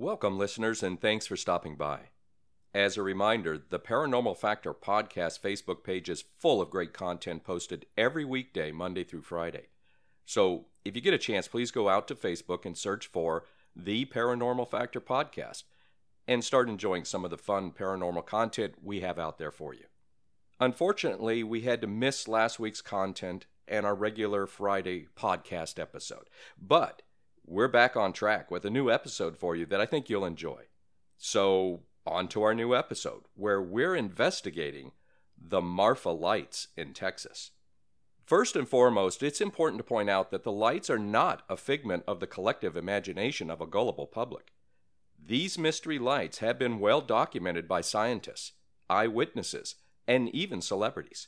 Welcome, listeners, and thanks for stopping by. As a reminder, the Paranormal Factor podcast Facebook page is full of great content posted every weekday, Monday through Friday. So if you get a chance, please go out to Facebook and search for the Paranormal Factor podcast and start enjoying some of the fun paranormal content we have out there for you. Unfortunately, we had to miss last week's content and our regular Friday podcast episode. But we're back on track with a new episode for you that I think you'll enjoy. So, on to our new episode, where we're investigating the Marfa Lights in Texas. First and foremost, it's important to point out that the lights are not a figment of the collective imagination of a gullible public. These mystery lights have been well documented by scientists, eyewitnesses, and even celebrities.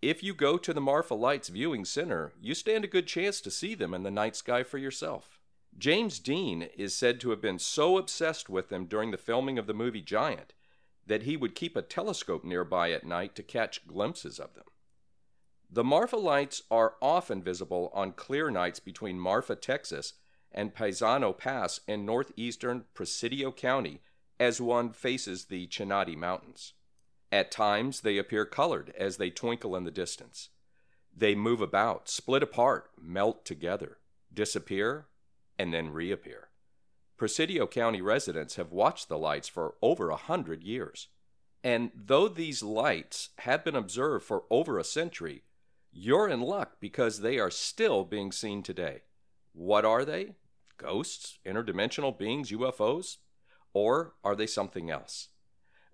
If you go to the Marfa Lights Viewing Center, you stand a good chance to see them in the night sky for yourself. James Dean is said to have been so obsessed with them during the filming of the movie Giant that he would keep a telescope nearby at night to catch glimpses of them. The Marfa lights are often visible on clear nights between Marfa, Texas, and Paisano Pass in northeastern Presidio County as one faces the Chinati Mountains. At times, they appear colored as they twinkle in the distance. They move about, split apart, melt together, disappear, and then reappear. Presidio County residents have watched the lights for over a hundred years. And though these lights have been observed for over a century, you're in luck because they are still being seen today. What are they? Ghosts? Interdimensional beings? UFOs? Or are they something else?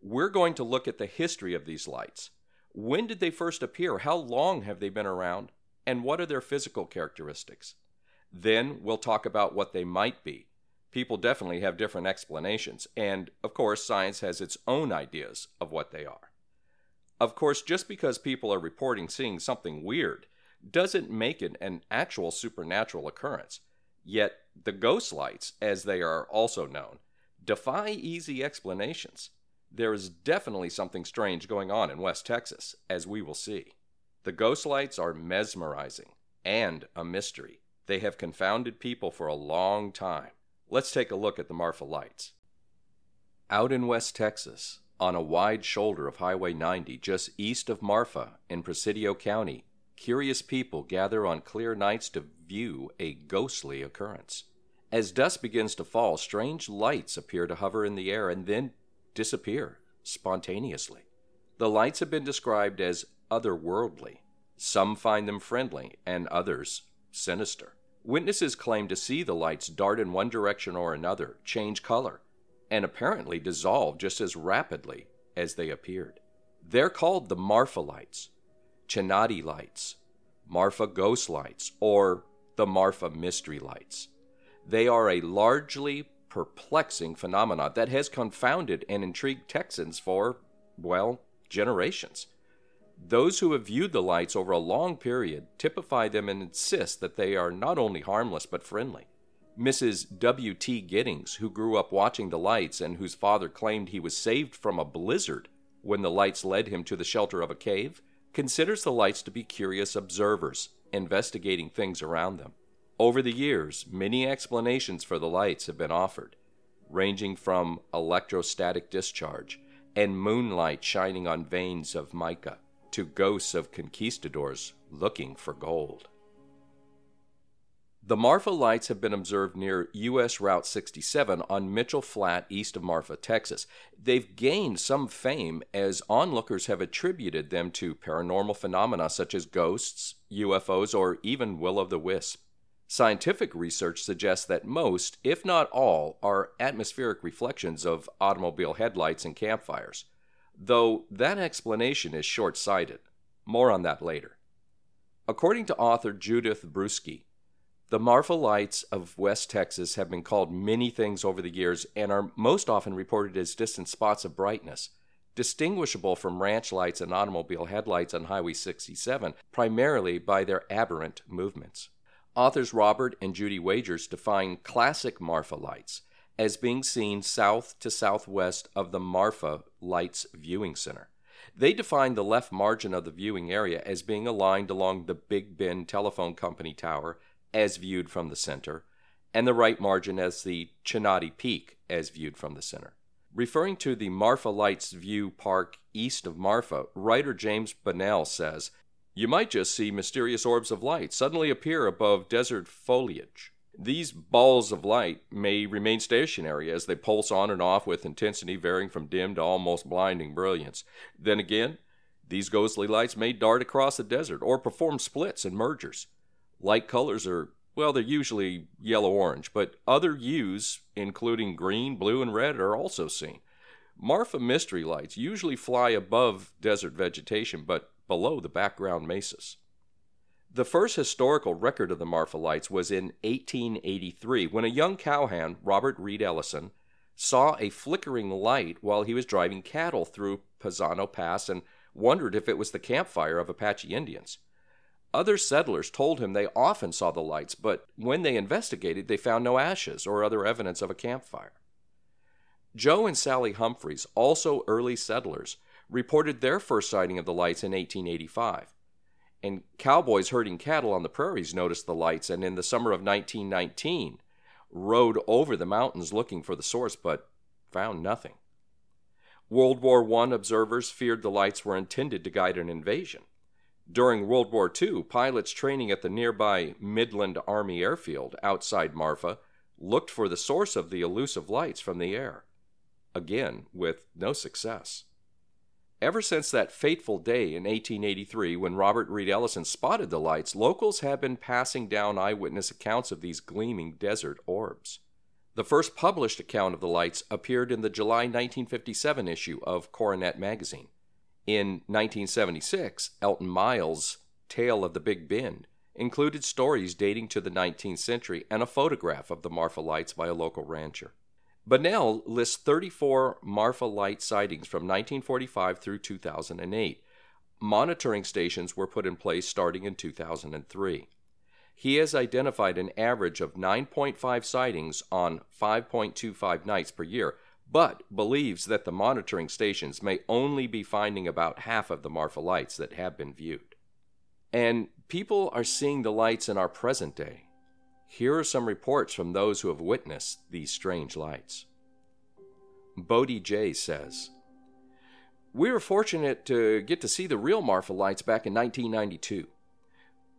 We're going to look at the history of these lights. When did they first appear? How long have they been around? And what are their physical characteristics? Then we'll talk about what they might be. People definitely have different explanations, and of course, science has its own ideas of what they are. Of course, just because people are reporting seeing something weird doesn't make it an actual supernatural occurrence. Yet, the ghost lights, as they are also known, defy easy explanations. There is definitely something strange going on in West Texas, as we will see. The ghost lights are mesmerizing and a mystery. They have confounded people for a long time. Let's take a look at the Marfa lights. Out in West Texas, on a wide shoulder of Highway 90, just east of Marfa in Presidio County, curious people gather on clear nights to view a ghostly occurrence. As dusk begins to fall, strange lights appear to hover in the air and then disappear spontaneously. The lights have been described as otherworldly. Some find them friendly, and others sinister. Witnesses claim to see the lights dart in one direction or another, change color, and apparently dissolve just as rapidly as they appeared. They're called the Marfa lights, Chinati lights, Marfa ghost lights, or the Marfa mystery lights. They are a largely perplexing phenomenon that has confounded and intrigued Texans for, well, generations. Those who have viewed the lights over a long period typify them and insist that they are not only harmless but friendly. Mrs. W.T. Giddings, who grew up watching the lights and whose father claimed he was saved from a blizzard when the lights led him to the shelter of a cave, considers the lights to be curious observers, investigating things around them. Over the years, many explanations for the lights have been offered, ranging from electrostatic discharge and moonlight shining on veins of mica to ghosts of conquistadors looking for gold. The Marfa lights have been observed near U.S. Route 67 on Mitchell Flat east of Marfa, Texas. They've gained some fame as onlookers have attributed them to paranormal phenomena such as ghosts, UFOs, or even will o' the wisp. Scientific research suggests that most, if not all, are atmospheric reflections of automobile headlights and campfires, though that explanation is short sighted. More on that later. According to author Judith Brueske, The Marfa lights of West Texas have been called many things over the years and are most often reported as distant spots of brightness, distinguishable from ranch lights and automobile headlights on Highway 67 primarily by their aberrant movements. Authors Robert and Judy Wages define classic Marfa lights as being seen south to southwest of the Marfa Lights Viewing Center. They define the left margin of the viewing area as being aligned along the Big Bend Telephone Company Tower as viewed from the center, and the right margin as the Chinati Peak as viewed from the center. Referring to the Marfa Lights View Park east of Marfa, writer James Bunnell says, You might just see mysterious orbs of light suddenly appear above desert foliage. These balls of light may remain stationary as they pulse on and off with intensity varying from dim to almost blinding brilliance. Then again, these ghostly lights may dart across the desert or perform splits and mergers. Light colors are, well, they're usually yellow orange, but other hues, including green, blue, and red, are also seen. Marfa mystery lights usually fly above desert vegetation but below the background mesas. The first historical record of the Marfa lights was in 1883 when a young cowhand, Robert Reed Ellison, saw a flickering light while he was driving cattle through Paisano Pass and wondered if it was the campfire of Apache Indians. Other settlers told him they often saw the lights, but when they investigated, they found no ashes or other evidence of a campfire. Joe and Sally Humphreys, also early settlers, reported their first sighting of the lights in 1885 and cowboys herding cattle on the prairies noticed the lights and in the summer of 1919 rode over the mountains looking for the source but found nothing. World War I observers feared the lights were intended to guide an invasion. During World War II, pilots training at the nearby Midland Army Airfield outside Marfa looked for the source of the elusive lights from the air. Again, with no success. Ever since that fateful day in 1883 when Robert Reed Ellison spotted the lights, locals have been passing down eyewitness accounts of these gleaming desert orbs. The first published account of the lights appeared in the July 1957 issue of Coronet magazine. In 1976, Elton Miles' Tale of the Big Bend included stories dating to the 19th century and a photograph of the Marfa lights by a local rancher. Bunnell lists 34 Marfa Light sightings from 1945 through 2008. Monitoring stations were put in place starting in 2003. He has identified an average of 9.5 sightings on 5.25 nights per year, but believes that the monitoring stations may only be finding about half of the Marfa lights that have been viewed. And people are seeing the lights in our present day. Here are some reports from those who have witnessed these strange lights. Bodie J says, We were fortunate to get to see the real Marfa lights back in 1992.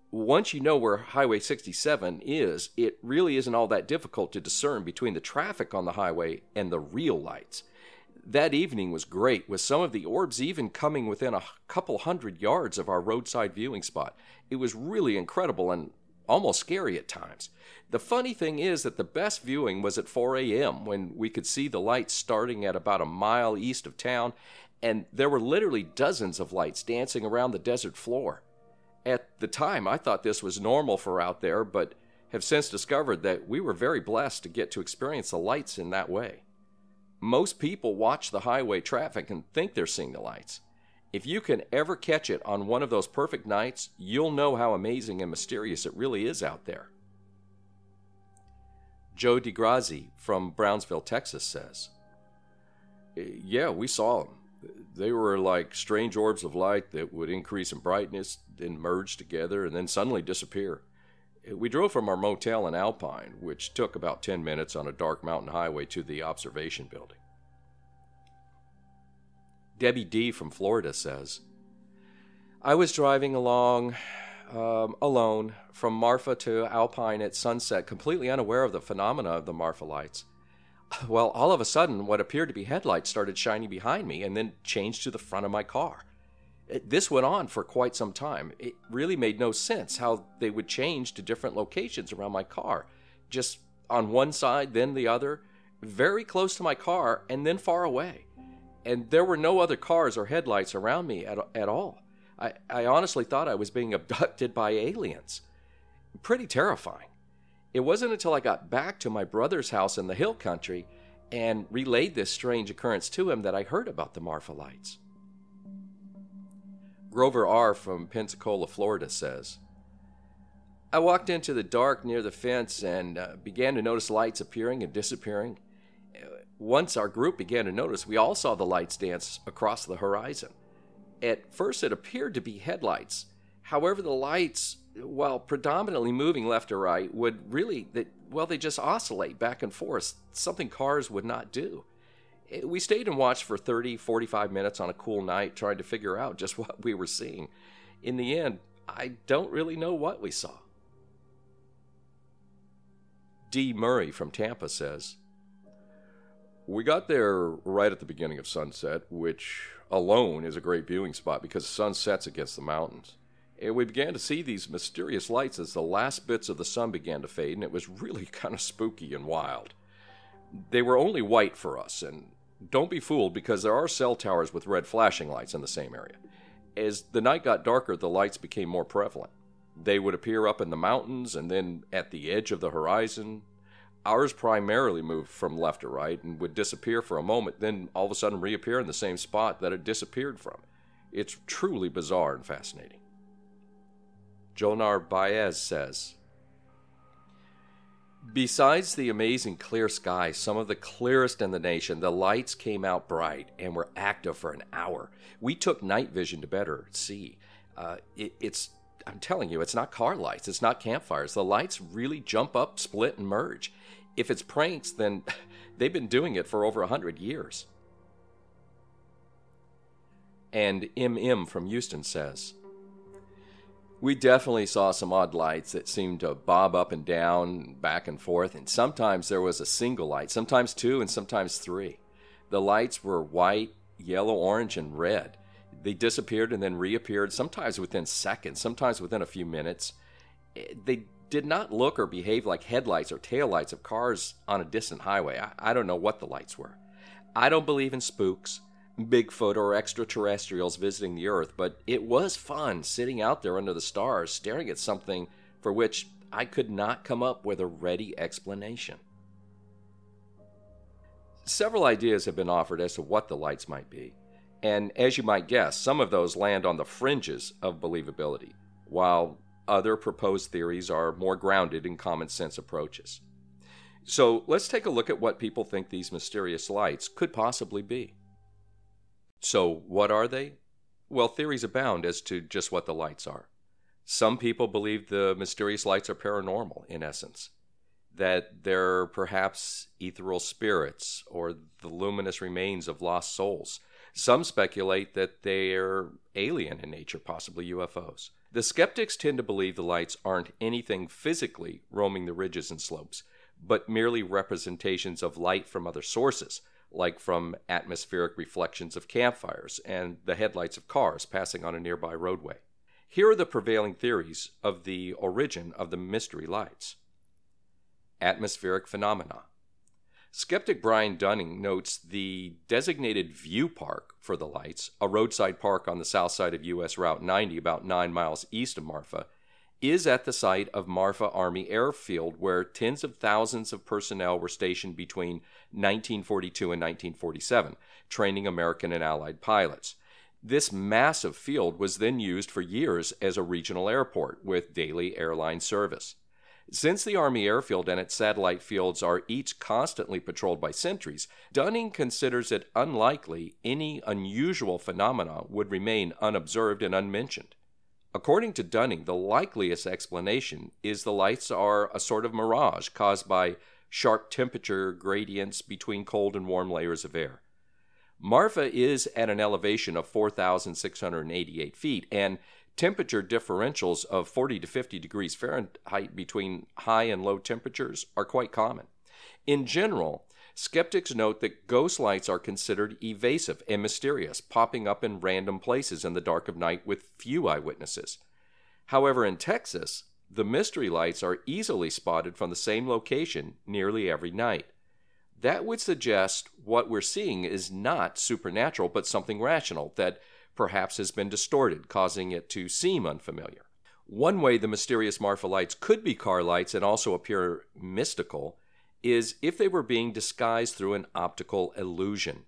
Once you know where Highway 67 is, it really isn't all that difficult to discern between the traffic on the highway and the real lights. That evening was great, with some of the orbs even coming within a couple hundred yards of our roadside viewing spot. It was really incredible and almost scary at times. The funny thing is that the best viewing was at 4 a.m. when we could see the lights starting at about a mile east of town, and there were literally dozens of lights dancing around the desert floor. At the time, I thought this was normal for out there, but have since discovered that we were very blessed to get to experience the lights in that way. Most people watch the highway traffic and think they're seeing the lights. If you can ever catch it on one of those perfect nights, you'll know how amazing and mysterious it really is out there. Joe DeGrazi from Brownsville, Texas says, Yeah, we saw them. They were like strange orbs of light that would increase in brightness, then merge together, and then suddenly disappear. We drove from our motel in Alpine, which took about 10 minutes on a dark mountain highway to the observation building. Debbie D. from Florida says, I was driving along um, alone from Marfa to Alpine at sunset, completely unaware of the phenomena of the Marfa lights. Well, all of a sudden, what appeared to be headlights started shining behind me and then changed to the front of my car. It, this went on for quite some time. It really made no sense how they would change to different locations around my car. Just on one side, then the other, very close to my car, and then far away and there were no other cars or headlights around me at, at all. I, I honestly thought I was being abducted by aliens. Pretty terrifying. It wasn't until I got back to my brother's house in the hill country and relayed this strange occurrence to him that I heard about the Marfa lights. Grover R. from Pensacola, Florida says, I walked into the dark near the fence and uh, began to notice lights appearing and disappearing. Once our group began to notice, we all saw the lights dance across the horizon. At first, it appeared to be headlights. However, the lights, while predominantly moving left or right, would really, they, well, they just oscillate back and forth, something cars would not do. Eh, we stayed and watched for 30, 45 minutes on a cool night, trying to figure out just what we were seeing. In the end, I don't really know what we saw. D. Murray from Tampa says, We got there right at the beginning of sunset, which alone is a great viewing spot because the sun sets against the mountains. And we began to see these mysterious lights as the last bits of the sun began to fade, and it was really kind of spooky and wild. They were only white for us, and don't be fooled because there are cell towers with red flashing lights in the same area. As the night got darker, the lights became more prevalent. They would appear up in the mountains and then at the edge of the horizon. Ours primarily moved from left to right and would disappear for a moment, then all of a sudden reappear in the same spot that it disappeared from. It's truly bizarre and fascinating. Jonar Baez says Besides the amazing clear sky, some of the clearest in the nation, the lights came out bright and were active for an hour. We took night vision to better see. Uh, it, it's I'm telling you, it's not car lights, it's not campfires. The lights really jump up, split, and merge. If it's pranks, then they've been doing it for over a hundred years. And MM from Houston says, we definitely saw some odd lights that seemed to bob up and down, back and forth, and sometimes there was a single light, sometimes two, and sometimes three. The lights were white, yellow, orange, and red. They disappeared and then reappeared, sometimes within seconds, sometimes within a few minutes. They did not look or behave like headlights or taillights of cars on a distant highway. I, I don't know what the lights were. I don't believe in spooks. Bigfoot or extraterrestrials visiting the Earth, but it was fun sitting out there under the stars, staring at something for which I could not come up with a ready explanation. Several ideas have been offered as to what the lights might be, and as you might guess, some of those land on the fringes of believability, while other proposed theories are more grounded in common sense approaches. So let's take a look at what people think these mysterious lights could possibly be. So, what are they? Well, theories abound as to just what the lights are. Some people believe the mysterious lights are paranormal, in essence, that they're perhaps ethereal spirits or the luminous remains of lost souls. Some speculate that they're alien in nature, possibly UFOs. The skeptics tend to believe the lights aren't anything physically roaming the ridges and slopes, but merely representations of light from other sources, like from atmospheric reflections of campfires and the headlights of cars passing on a nearby roadway. Here are the prevailing theories of the origin of the mystery lights. Atmospheric phenomena. Skeptic Brian Dunning notes the designated view park for the lights, a roadside park on the south side of US Route 90 about 9 miles east of Marfa, is at the site of Marfa Army Airfield, where tens of thousands of personnel were stationed between 1942 and 1947, training American and Allied pilots. This massive field was then used for years as a regional airport with daily airline service. Since the Army airfield and its satellite fields are each constantly patrolled by sentries, Dunning considers it unlikely any unusual phenomena would remain unobserved and unmentioned. According to Dunning, the likeliest explanation is the lights are a sort of mirage caused by sharp temperature gradients between cold and warm layers of air. Marfa is at an elevation of 4,688 feet, and temperature differentials of 40 to 50 degrees Fahrenheit between high and low temperatures are quite common. In general, Skeptics note that ghost lights are considered evasive and mysterious, popping up in random places in the dark of night with few eyewitnesses. However, in Texas, the mystery lights are easily spotted from the same location nearly every night. That would suggest what we're seeing is not supernatural, but something rational that perhaps has been distorted, causing it to seem unfamiliar. One way the mysterious Marfa lights could be car lights and also appear mystical is if they were being disguised through an optical illusion.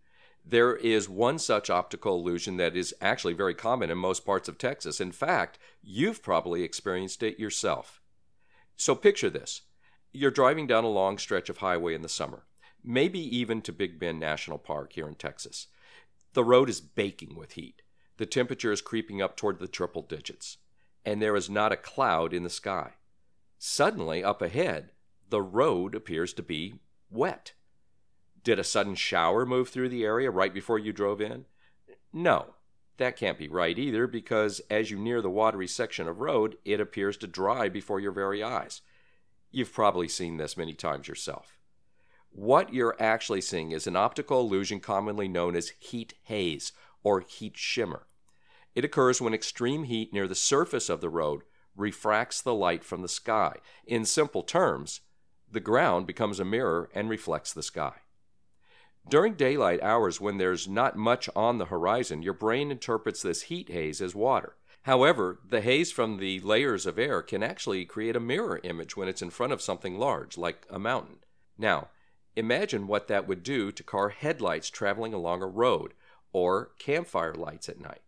There is one such optical illusion that is actually very common in most parts of Texas. In fact, you've probably experienced it yourself. So picture this you're driving down a long stretch of highway in the summer, maybe even to Big Bend National Park here in Texas. The road is baking with heat. The temperature is creeping up toward the triple digits, and there is not a cloud in the sky. Suddenly, up ahead, the road appears to be wet. Did a sudden shower move through the area right before you drove in? No, that can't be right either because as you near the watery section of road, it appears to dry before your very eyes. You've probably seen this many times yourself. What you're actually seeing is an optical illusion commonly known as heat haze or heat shimmer. It occurs when extreme heat near the surface of the road refracts the light from the sky. In simple terms, the ground becomes a mirror and reflects the sky. During daylight hours, when there's not much on the horizon, your brain interprets this heat haze as water. However, the haze from the layers of air can actually create a mirror image when it's in front of something large, like a mountain. Now, imagine what that would do to car headlights traveling along a road or campfire lights at night.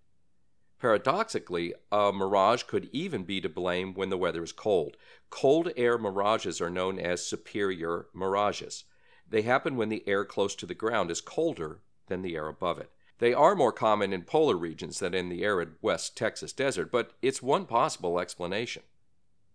Paradoxically, a mirage could even be to blame when the weather is cold. Cold air mirages are known as superior mirages. They happen when the air close to the ground is colder than the air above it. They are more common in polar regions than in the arid West Texas desert, but it's one possible explanation.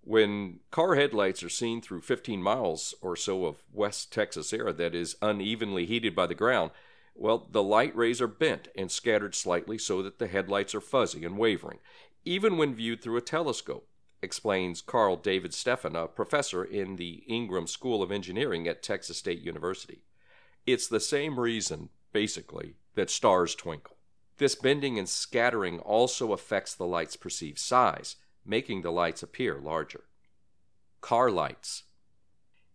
When car headlights are seen through 15 miles or so of West Texas air that is unevenly heated by the ground, well, the light rays are bent and scattered slightly so that the headlights are fuzzy and wavering, even when viewed through a telescope, explains Karl David Stephan, a professor in the Ingram School of Engineering at Texas State University. It's the same reason, basically, that stars twinkle. This bending and scattering also affects the light's perceived size, making the lights appear larger. Car lights.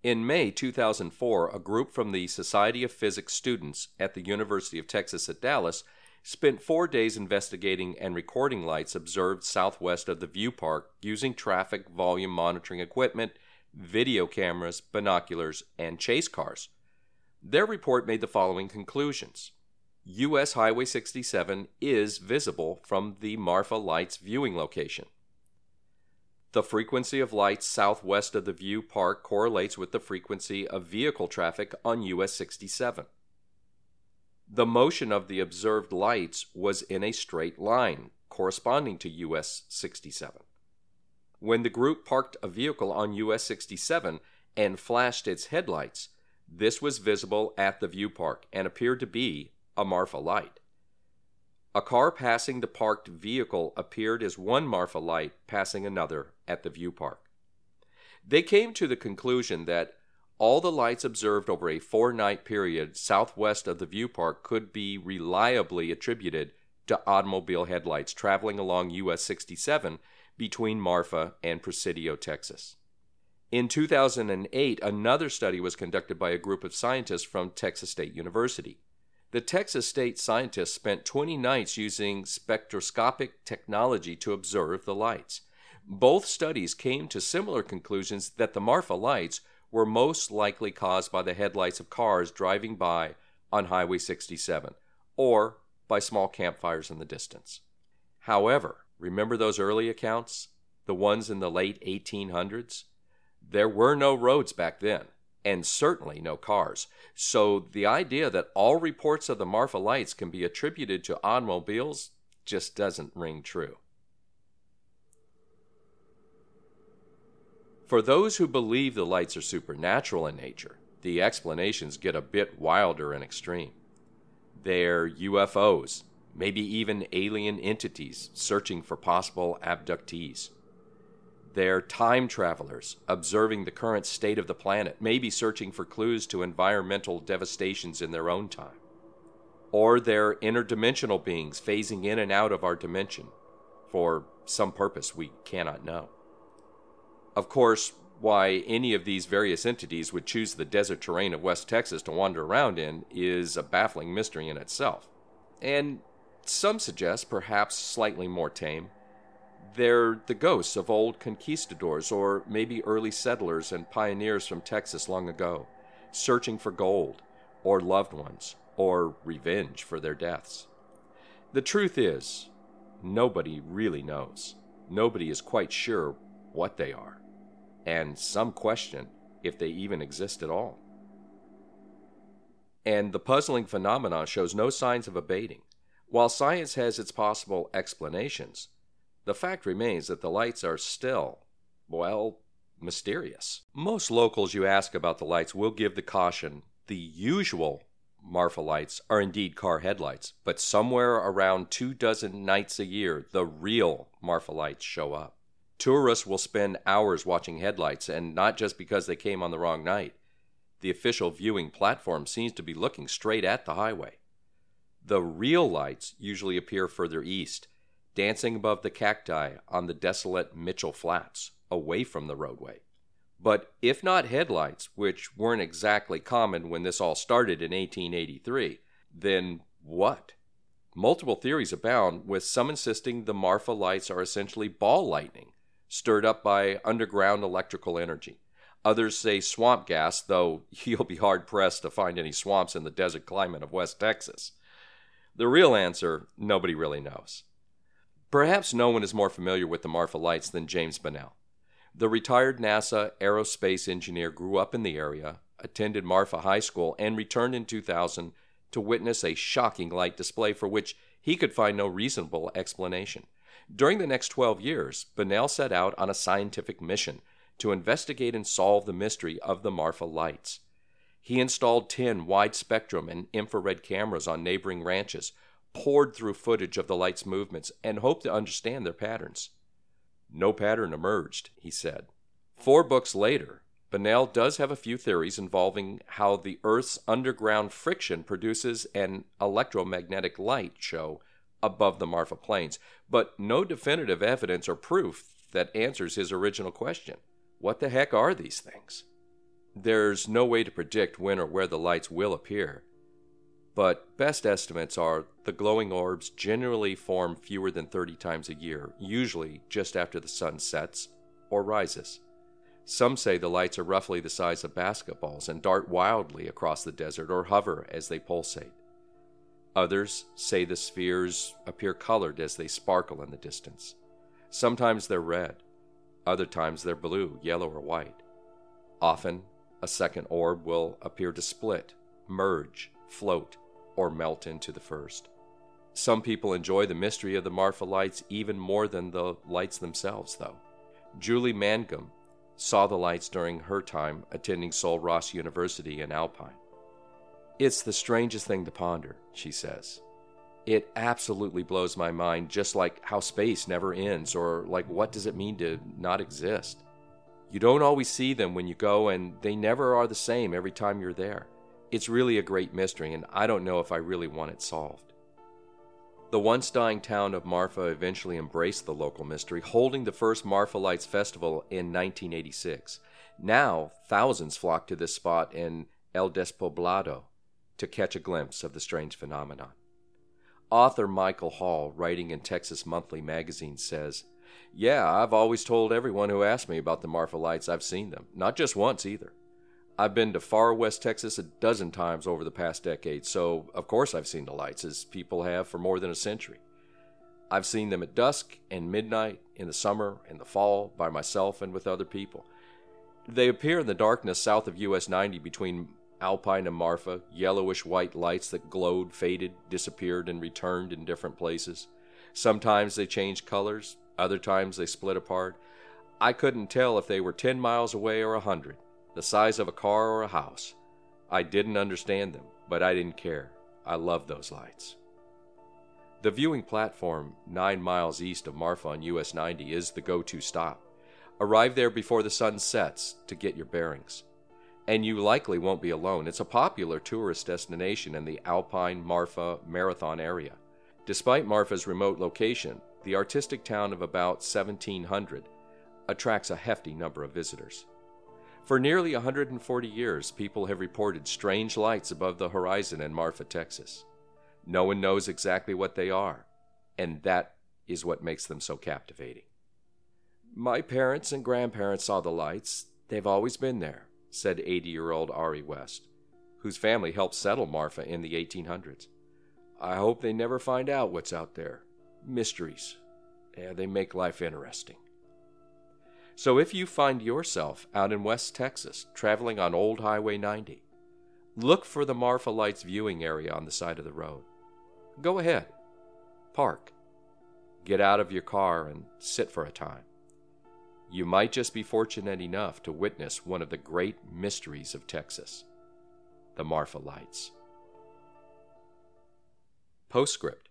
In May 2004, a group from the Society of Physics students at the University of Texas at Dallas spent four days investigating and recording lights observed southwest of the View Park using traffic volume monitoring equipment, video cameras, binoculars, and chase cars. Their report made the following conclusions. U.S. Highway 67 is visible from the Marfa Lights viewing location. The frequency of lights southwest of the View Park correlates with the frequency of vehicle traffic on US 67. The motion of the observed lights was in a straight line, corresponding to US 67. When the group parked a vehicle on US 67 and flashed its headlights, this was visible at the View Park and appeared to be a Marfa light. A car passing the parked vehicle appeared as one Marfa light passing another at the view park. They came to the conclusion that all the lights observed over a four night period southwest of the view park could be reliably attributed to automobile headlights traveling along US 67 between Marfa and Presidio, Texas. In 2008, another study was conducted by a group of scientists from Texas State University. The Texas State scientists spent 20 nights using spectroscopic technology to observe the lights. Both studies came to similar conclusions that the Marfa lights were most likely caused by the headlights of cars driving by on Highway 67 or by small campfires in the distance. However, remember those early accounts, the ones in the late 1800s? There were no roads back then and certainly no cars. So the idea that all reports of the Marfa lights can be attributed to automobiles just doesn't ring true. For those who believe the lights are supernatural in nature, the explanations get a bit wilder and extreme. They're UFOs, maybe even alien entities searching for possible abductees. They're time travelers observing the current state of the planet, maybe searching for clues to environmental devastations in their own time. Or they're interdimensional beings phasing in and out of our dimension for some purpose we cannot know. Of course, why any of these various entities would choose the desert terrain of West Texas to wander around in is a baffling mystery in itself. And some suggest perhaps slightly more tame They're the ghosts of old conquistadors or maybe early settlers and pioneers from Texas long ago, searching for gold, or loved ones, or revenge for their deaths. The truth is, nobody really knows. Nobody is quite sure what they are, and some question if they even exist at all. And the puzzling phenomenon shows no signs of abating. While science has its possible explanations, the fact remains that the lights are still, well, mysterious. Most locals you ask about the lights will give the caution the usual Marfa lights are indeed car headlights, but somewhere around two dozen nights a year, the real Marfa lights show up. Tourists will spend hours watching headlights, and not just because they came on the wrong night. The official viewing platform seems to be looking straight at the highway. The real lights usually appear further east, dancing above the cacti on the desolate Mitchell Flats, away from the roadway. But if not headlights, which weren't exactly common when this all started in 1883, then what? Multiple theories abound, with some insisting the Marfa lights are essentially ball lightning, stirred up by underground electrical energy. Others say swamp gas, though you'll be hard pressed to find any swamps in the desert climate of West Texas. The real answer, nobody really knows. Perhaps no one is more familiar with the Marfa lights than James Bunnell. The retired NASA aerospace engineer grew up in the area, attended Marfa High School, and returned in 2000 to witness a shocking light display for which he could find no reasonable explanation. During the next 12 years, Bunnell set out on a scientific mission to investigate and solve the mystery of the Marfa lights. He installed 10 wide spectrum and infrared cameras on neighboring ranches, poured through footage of the lights' movements, and hoped to understand their patterns. No pattern emerged, he said. Four books later, Bunnell does have a few theories involving how the Earth's underground friction produces an electromagnetic light show above the Marfa Plains, but no definitive evidence or proof that answers his original question What the heck are these things? There's no way to predict when or where the lights will appear, but best estimates are the glowing orbs generally form fewer than 30 times a year, usually just after the sun sets or rises. Some say the lights are roughly the size of basketballs and dart wildly across the desert or hover as they pulsate. Others say the spheres appear colored as they sparkle in the distance. Sometimes they're red, other times they're blue, yellow, or white. Often, a second orb will appear to split, merge, float, or melt into the first. Some people enjoy the mystery of the Marfa lights even more than the lights themselves, though. Julie Mangum saw the lights during her time attending Sul Ross University in Alpine. It's the strangest thing to ponder, she says. It absolutely blows my mind, just like how space never ends, or like what does it mean to not exist? You don't always see them when you go, and they never are the same every time you're there. It's really a great mystery, and I don't know if I really want it solved. The once dying town of Marfa eventually embraced the local mystery, holding the first Marfa Lights Festival in 1986. Now, thousands flock to this spot in El Despoblado to catch a glimpse of the strange phenomenon. Author Michael Hall, writing in Texas Monthly magazine, says, Yeah, I've always told everyone who asked me about the Marfa Lights I've seen them, not just once either. I've been to far west Texas a dozen times over the past decade, so of course I've seen the lights, as people have for more than a century. I've seen them at dusk and midnight, in the summer, in the fall, by myself and with other people. They appear in the darkness south of US 90 between Alpine and Marfa, yellowish white lights that glowed, faded, disappeared, and returned in different places. Sometimes they changed colors, other times they split apart. I couldn't tell if they were 10 miles away or a 100 the size of a car or a house. I didn't understand them, but I didn't care. I loved those lights. The viewing platform, nine miles east of Marfa on US 90, is the go to stop. Arrive there before the sun sets to get your bearings. And you likely won't be alone. It's a popular tourist destination in the Alpine Marfa Marathon area. Despite Marfa's remote location, the artistic town of about 1700 attracts a hefty number of visitors. For nearly 140 years, people have reported strange lights above the horizon in Marfa, Texas. No one knows exactly what they are, and that is what makes them so captivating. My parents and grandparents saw the lights. They've always been there, said 80 year old Ari West, whose family helped settle Marfa in the 1800s. I hope they never find out what's out there. Mysteries. Yeah, they make life interesting. So if you find yourself out in West Texas traveling on Old Highway 90, look for the Marfa Lights viewing area on the side of the road. Go ahead, park, get out of your car and sit for a time. You might just be fortunate enough to witness one of the great mysteries of Texas the Marfa Lights. Postscript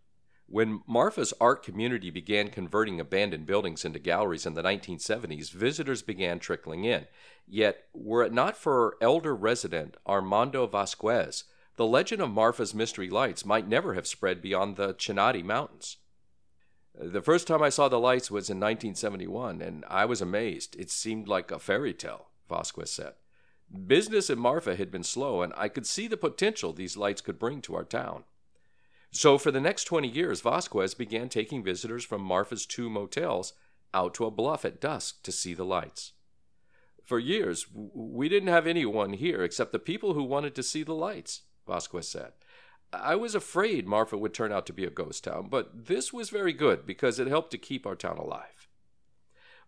when Marfa's art community began converting abandoned buildings into galleries in the 1970s, visitors began trickling in. Yet, were it not for elder resident Armando Vasquez, the legend of Marfa's mystery lights might never have spread beyond the Chinati Mountains. The first time I saw the lights was in 1971, and I was amazed. It seemed like a fairy tale, Vasquez said. Business in Marfa had been slow, and I could see the potential these lights could bring to our town. So, for the next 20 years, Vasquez began taking visitors from Marfa's two motels out to a bluff at dusk to see the lights. For years, we didn't have anyone here except the people who wanted to see the lights, Vasquez said. I was afraid Marfa would turn out to be a ghost town, but this was very good because it helped to keep our town alive.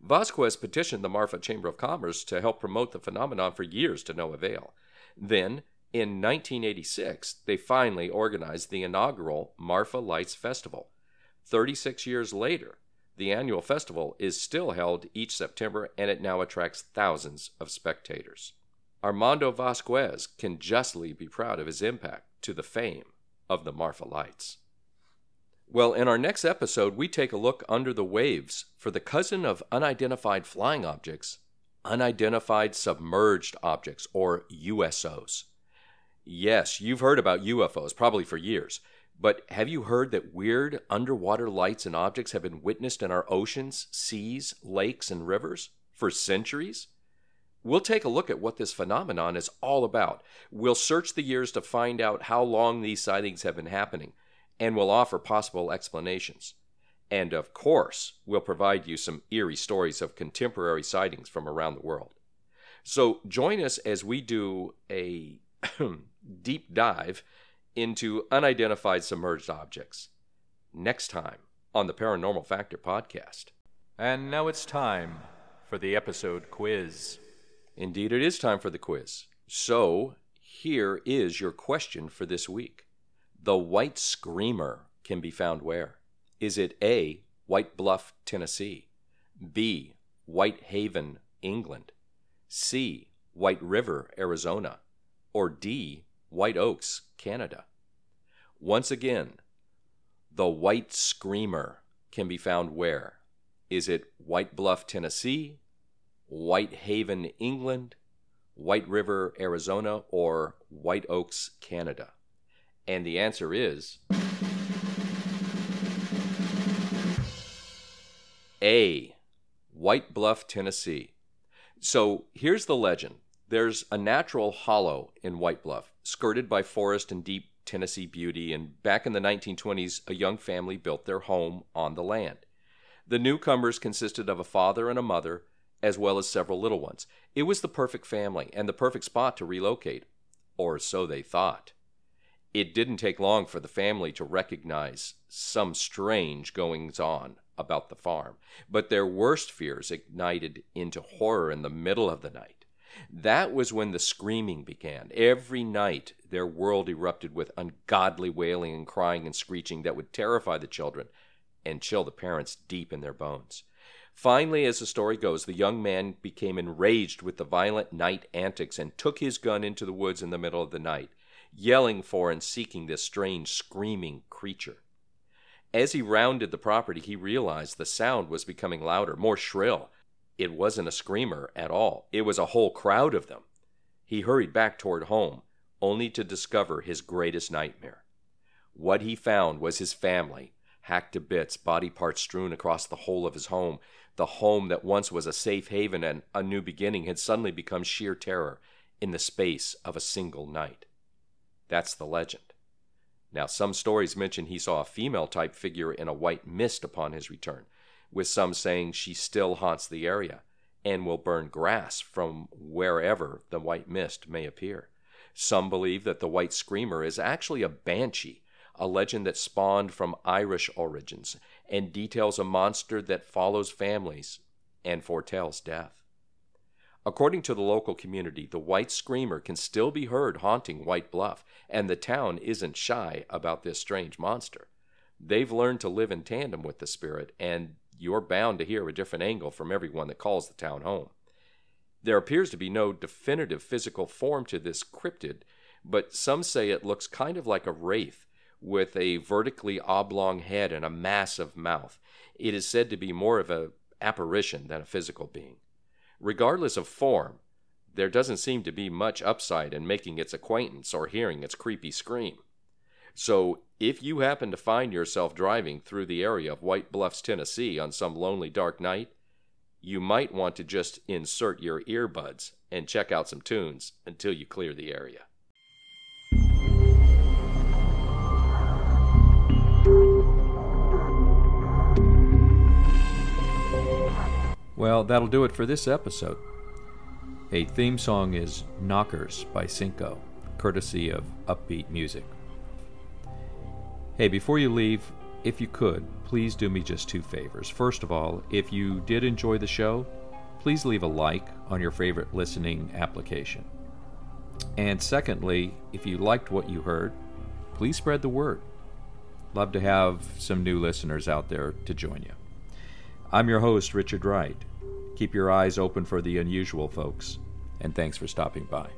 Vasquez petitioned the Marfa Chamber of Commerce to help promote the phenomenon for years to no avail. Then, in 1986, they finally organized the inaugural Marfa Lights Festival. 36 years later, the annual festival is still held each September and it now attracts thousands of spectators. Armando Vasquez can justly be proud of his impact to the fame of the Marfa Lights. Well, in our next episode, we take a look under the waves for the cousin of unidentified flying objects, unidentified submerged objects, or USOs. Yes, you've heard about UFOs, probably for years. But have you heard that weird underwater lights and objects have been witnessed in our oceans, seas, lakes, and rivers for centuries? We'll take a look at what this phenomenon is all about. We'll search the years to find out how long these sightings have been happening, and we'll offer possible explanations. And of course, we'll provide you some eerie stories of contemporary sightings from around the world. So join us as we do a deep dive into unidentified submerged objects next time on the Paranormal Factor podcast. And now it's time for the episode quiz. Indeed, it is time for the quiz. So, here is your question for this week The White Screamer can be found where? Is it A, White Bluff, Tennessee? B, White Haven, England? C, White River, Arizona? Or D, White Oaks, Canada. Once again, the White Screamer can be found where? Is it White Bluff, Tennessee, White Haven, England, White River, Arizona, or White Oaks, Canada? And the answer is A. White Bluff, Tennessee. So here's the legend there's a natural hollow in White Bluff, skirted by forest and deep Tennessee beauty, and back in the 1920s, a young family built their home on the land. The newcomers consisted of a father and a mother, as well as several little ones. It was the perfect family and the perfect spot to relocate, or so they thought. It didn't take long for the family to recognize some strange goings on about the farm, but their worst fears ignited into horror in the middle of the night. That was when the screaming began. Every night, their world erupted with ungodly wailing and crying and screeching that would terrify the children and chill the parents deep in their bones. Finally, as the story goes, the young man became enraged with the violent night antics and took his gun into the woods in the middle of the night, yelling for and seeking this strange, screaming creature. As he rounded the property, he realized the sound was becoming louder, more shrill, it wasn't a screamer at all, it was a whole crowd of them. He hurried back toward home, only to discover his greatest nightmare. What he found was his family, hacked to bits, body parts strewn across the whole of his home. The home that once was a safe haven and a new beginning had suddenly become sheer terror in the space of a single night. That's the legend. Now, some stories mention he saw a female type figure in a white mist upon his return, with some saying she still haunts the area and will burn grass from wherever the white mist may appear. Some believe that the White Screamer is actually a banshee, a legend that spawned from Irish origins and details a monster that follows families and foretells death. According to the local community, the White Screamer can still be heard haunting White Bluff, and the town isn't shy about this strange monster. They've learned to live in tandem with the spirit, and you're bound to hear a different angle from everyone that calls the town home. There appears to be no definitive physical form to this cryptid, but some say it looks kind of like a wraith with a vertically oblong head and a massive mouth. It is said to be more of an apparition than a physical being. Regardless of form, there doesn't seem to be much upside in making its acquaintance or hearing its creepy scream. So, if you happen to find yourself driving through the area of White Bluffs, Tennessee on some lonely dark night, you might want to just insert your earbuds and check out some tunes until you clear the area. Well, that'll do it for this episode. A theme song is Knockers by Cinco, courtesy of Uppbeat Music. Hey, before you leave, if you could, please do me just two favors. First of all, if you did enjoy the show, please leave a like on your favorite listening application. And secondly, if you liked what you heard, please spread the word. Love to have some new listeners out there to join you. I'm your host, Richard Wright. Keep your eyes open for the unusual, folks, and thanks for stopping by.